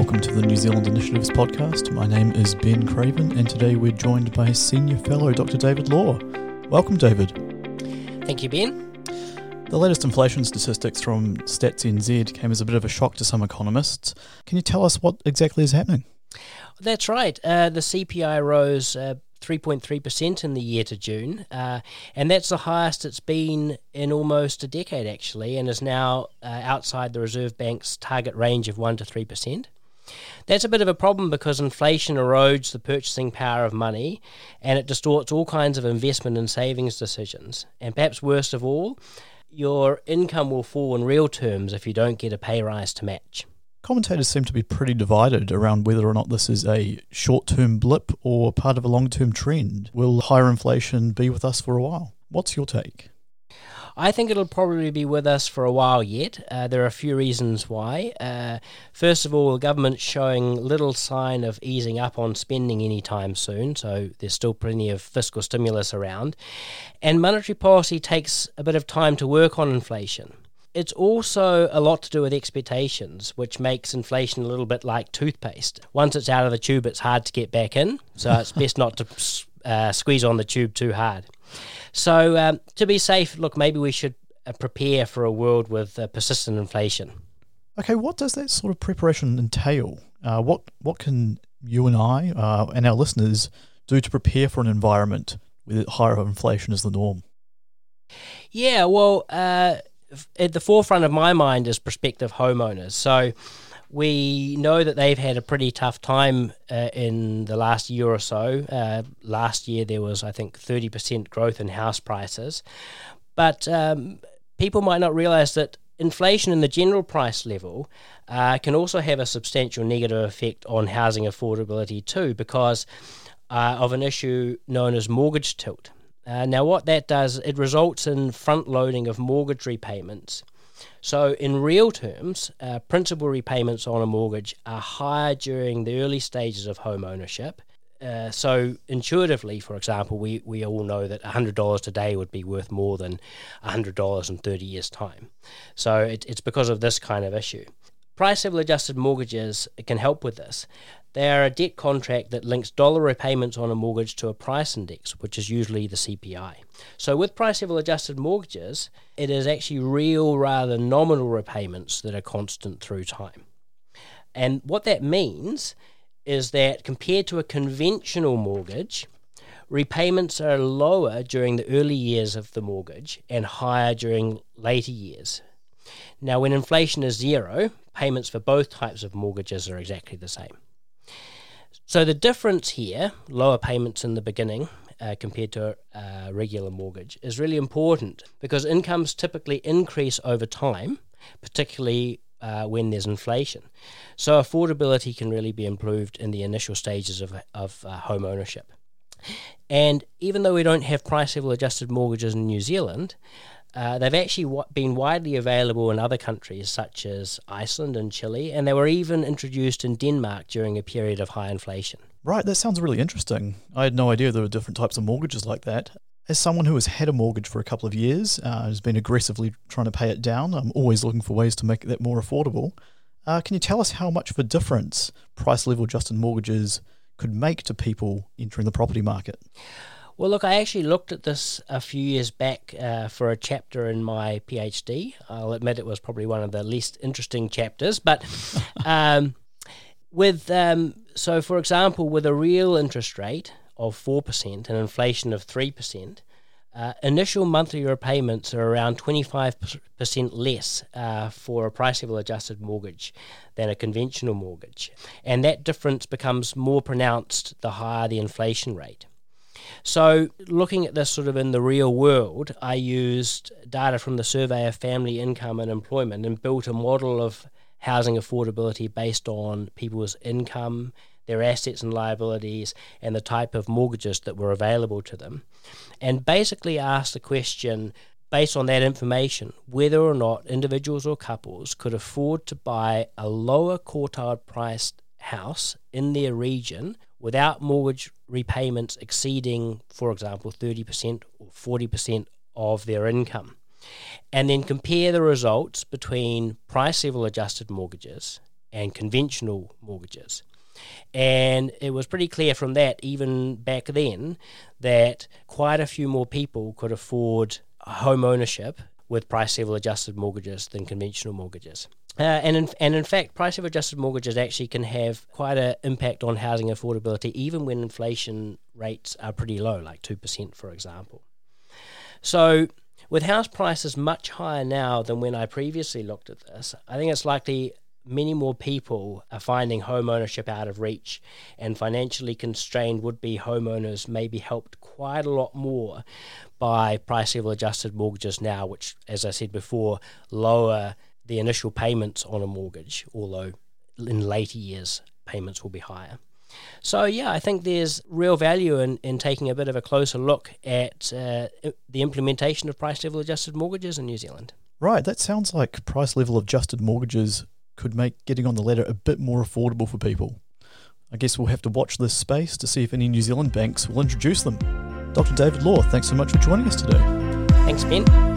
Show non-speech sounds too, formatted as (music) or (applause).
welcome to the New Zealand Initiatives podcast. My name is Ben Craven, and today we're joined by Senior Fellow Dr. David Law. Welcome, David. Thank you, Ben. The latest inflation statistics from Stats NZ came as a bit of a shock to some economists. Can you tell us what exactly is happening? That's right. Uh, the CPI rose uh, 3.3% in the year to June, uh, and that's the highest it's been in almost a decade, actually, and is now uh, outside the Reserve Bank's target range of 1 to 3%. That's a bit of a problem because inflation erodes the purchasing power of money and it distorts all kinds of investment and savings decisions. And perhaps worst of all, your income will fall in real terms if you don't get a pay rise to match. Commentators seem to be pretty divided around whether or not this is a short term blip or part of a long term trend. Will higher inflation be with us for a while? What's your take? I think it'll probably be with us for a while yet. Uh, there are a few reasons why. Uh, first of all, the government's showing little sign of easing up on spending anytime soon, so there's still plenty of fiscal stimulus around. And monetary policy takes a bit of time to work on inflation. It's also a lot to do with expectations, which makes inflation a little bit like toothpaste. Once it's out of the tube, it's hard to get back in, so it's (laughs) best not to uh, squeeze on the tube too hard. So, um, to be safe, look, maybe we should uh, prepare for a world with uh, persistent inflation. Okay, what does that sort of preparation entail? Uh, what what can you and I uh, and our listeners do to prepare for an environment with higher inflation as the norm? Yeah, well, uh, at the forefront of my mind is prospective homeowners. So we know that they've had a pretty tough time uh, in the last year or so. Uh, last year there was, I think, 30% growth in house prices. But um, people might not realize that inflation in the general price level uh, can also have a substantial negative effect on housing affordability too, because uh, of an issue known as mortgage tilt. Uh, now, what that does, it results in front loading of mortgage repayments. So, in real terms, uh, principal repayments on a mortgage are higher during the early stages of home ownership. Uh, so, intuitively, for example, we, we all know that $100 today would be worth more than $100 in 30 years' time. So, it, it's because of this kind of issue. Price level adjusted mortgages can help with this. They are a debt contract that links dollar repayments on a mortgage to a price index, which is usually the CPI. So, with price level adjusted mortgages, it is actually real rather than nominal repayments that are constant through time. And what that means is that compared to a conventional mortgage, repayments are lower during the early years of the mortgage and higher during later years. Now, when inflation is zero, payments for both types of mortgages are exactly the same. So the difference here, lower payments in the beginning uh, compared to a regular mortgage, is really important because incomes typically increase over time, particularly uh, when there's inflation. So affordability can really be improved in the initial stages of, of uh, home ownership. And even though we don't have price level adjusted mortgages in New Zealand, uh, they've actually w- been widely available in other countries such as Iceland and Chile, and they were even introduced in Denmark during a period of high inflation. Right, that sounds really interesting. I had no idea there were different types of mortgages like that. As someone who has had a mortgage for a couple of years, uh, has been aggressively trying to pay it down, I'm always looking for ways to make that more affordable. Uh, can you tell us how much of a difference price level adjusted mortgages could make to people entering the property market? Well, look, I actually looked at this a few years back uh, for a chapter in my PhD. I'll admit it was probably one of the least interesting chapters, but (laughs) um, with um, so, for example, with a real interest rate of four percent and inflation of three percent. Uh, initial monthly repayments are around 25% less uh, for a price level adjusted mortgage than a conventional mortgage. And that difference becomes more pronounced the higher the inflation rate. So, looking at this sort of in the real world, I used data from the Survey of Family Income and Employment and built a model of housing affordability based on people's income, their assets and liabilities, and the type of mortgages that were available to them. And basically asked the question based on that information whether or not individuals or couples could afford to buy a lower quartile priced house in their region without mortgage repayments exceeding, for example, 30% or 40% of their income. And then compare the results between price level adjusted mortgages and conventional mortgages. And it was pretty clear from that, even back then, that quite a few more people could afford home ownership with price level adjusted mortgages than conventional mortgages. Uh, and in, and in fact, price level adjusted mortgages actually can have quite an impact on housing affordability, even when inflation rates are pretty low, like two percent, for example. So, with house prices much higher now than when I previously looked at this, I think it's likely many more people are finding home ownership out of reach, and financially constrained would be homeowners may be helped quite a lot more by price level adjusted mortgages now, which, as I said before, lower the initial payments on a mortgage, although in later years payments will be higher. So, yeah, I think there's real value in, in taking a bit of a closer look at uh, the implementation of price level adjusted mortgages in New Zealand. Right, that sounds like price level adjusted mortgages could make getting on the ladder a bit more affordable for people. I guess we'll have to watch this space to see if any New Zealand banks will introduce them. Dr. David Law, thanks so much for joining us today. Thanks, Ben.